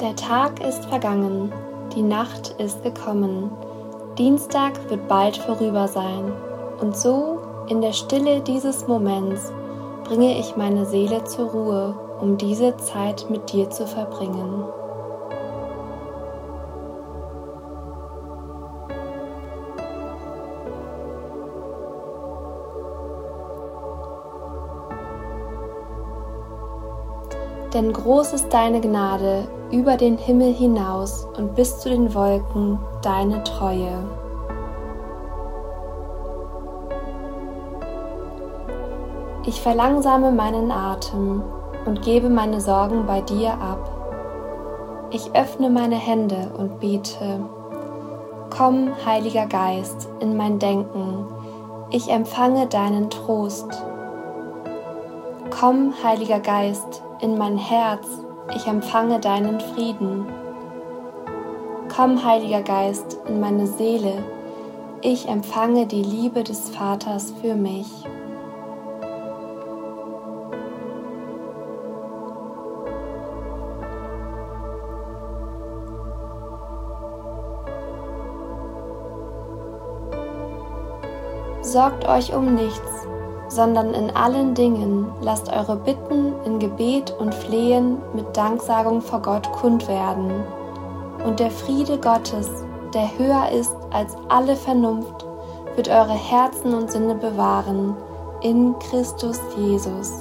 Der Tag ist vergangen, die Nacht ist gekommen, Dienstag wird bald vorüber sein, und so in der Stille dieses Moments bringe ich meine Seele zur Ruhe, um diese Zeit mit dir zu verbringen. Denn groß ist deine Gnade über den Himmel hinaus und bis zu den Wolken deine Treue. Ich verlangsame meinen Atem und gebe meine Sorgen bei dir ab. Ich öffne meine Hände und bete. Komm, Heiliger Geist, in mein Denken. Ich empfange deinen Trost. Komm, Heiliger Geist, in mein Herz. Ich empfange deinen Frieden. Komm, Heiliger Geist, in meine Seele. Ich empfange die Liebe des Vaters für mich. Sorgt euch um nichts, sondern in allen Dingen lasst eure Bitten in Gebet und Flehen mit Danksagung vor Gott kund werden. Und der Friede Gottes, der höher ist als alle Vernunft, wird eure Herzen und Sinne bewahren in Christus Jesus.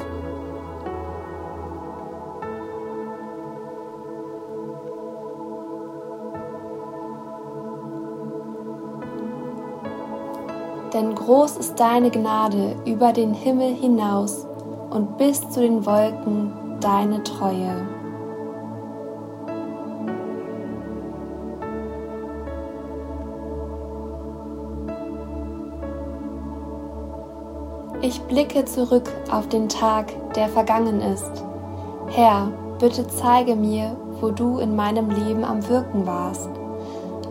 Denn groß ist deine Gnade über den Himmel hinaus und bis zu den Wolken deine Treue. Ich blicke zurück auf den Tag, der vergangen ist. Herr, bitte zeige mir, wo du in meinem Leben am Wirken warst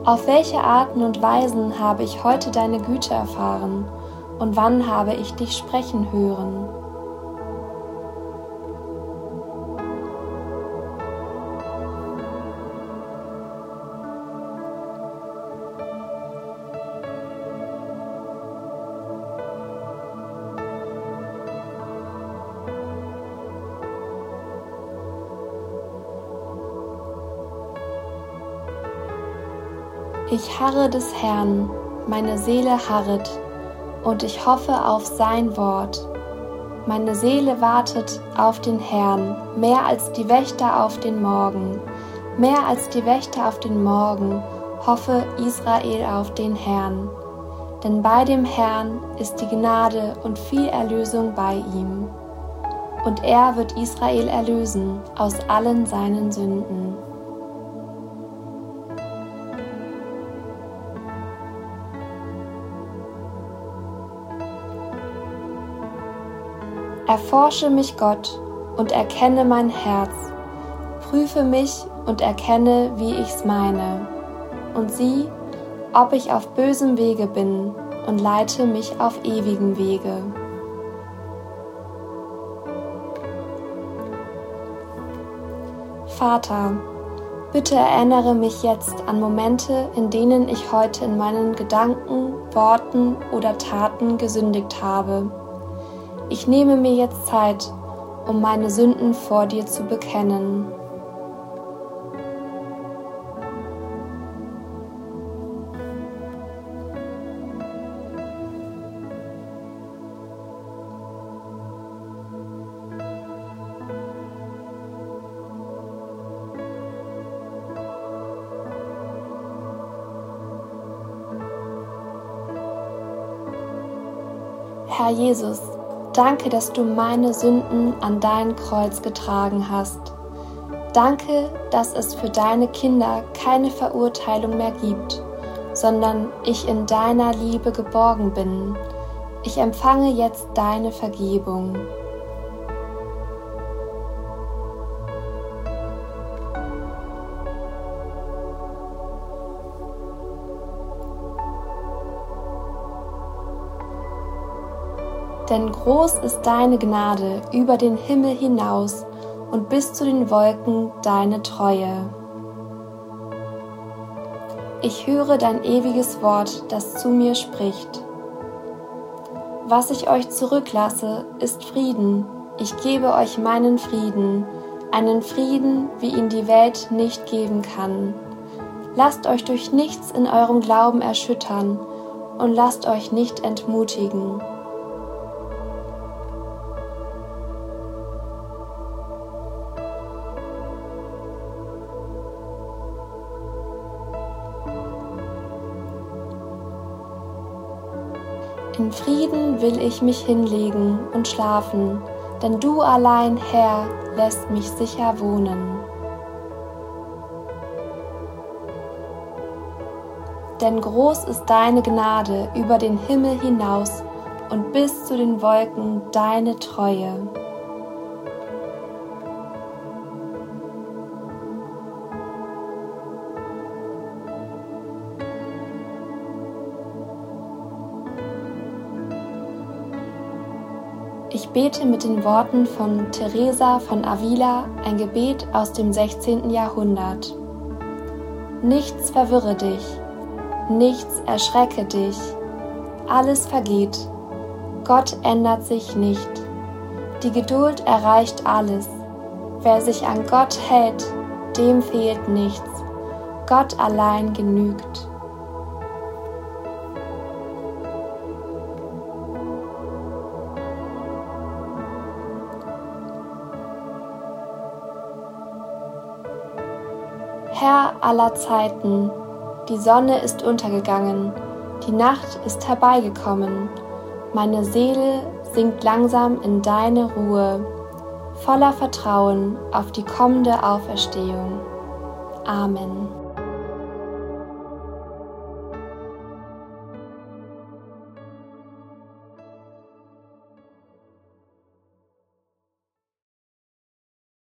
auf welche Arten und Weisen habe ich heute deine Güte erfahren und wann habe ich dich sprechen hören? Ich harre des Herrn, meine Seele harret, und ich hoffe auf sein Wort. Meine Seele wartet auf den Herrn, mehr als die Wächter auf den Morgen. Mehr als die Wächter auf den Morgen hoffe Israel auf den Herrn. Denn bei dem Herrn ist die Gnade und viel Erlösung bei ihm. Und er wird Israel erlösen aus allen seinen Sünden. Erforsche mich, Gott, und erkenne mein Herz. Prüfe mich und erkenne, wie ich's meine. Und sieh, ob ich auf bösem Wege bin und leite mich auf ewigen Wege. Vater, bitte erinnere mich jetzt an Momente, in denen ich heute in meinen Gedanken, Worten oder Taten gesündigt habe ich nehme mir jetzt Zeit, um meine Sünden vor dir zu bekennen. Herr Jesus, Danke, dass du meine Sünden an dein Kreuz getragen hast. Danke, dass es für deine Kinder keine Verurteilung mehr gibt, sondern ich in deiner Liebe geborgen bin. Ich empfange jetzt deine Vergebung. Denn groß ist deine Gnade über den Himmel hinaus und bis zu den Wolken deine Treue. Ich höre dein ewiges Wort, das zu mir spricht. Was ich euch zurücklasse, ist Frieden. Ich gebe euch meinen Frieden, einen Frieden, wie ihn die Welt nicht geben kann. Lasst euch durch nichts in eurem Glauben erschüttern und lasst euch nicht entmutigen. In Frieden will ich mich hinlegen und schlafen, denn du allein, Herr, lässt mich sicher wohnen. Denn groß ist deine Gnade über den Himmel hinaus und bis zu den Wolken deine Treue. Ich bete mit den Worten von Teresa von Avila ein Gebet aus dem 16. Jahrhundert. Nichts verwirre dich, nichts erschrecke dich, alles vergeht, Gott ändert sich nicht, die Geduld erreicht alles, wer sich an Gott hält, dem fehlt nichts, Gott allein genügt. Herr aller Zeiten, die Sonne ist untergegangen, die Nacht ist herbeigekommen, meine Seele sinkt langsam in deine Ruhe, voller Vertrauen auf die kommende Auferstehung. Amen.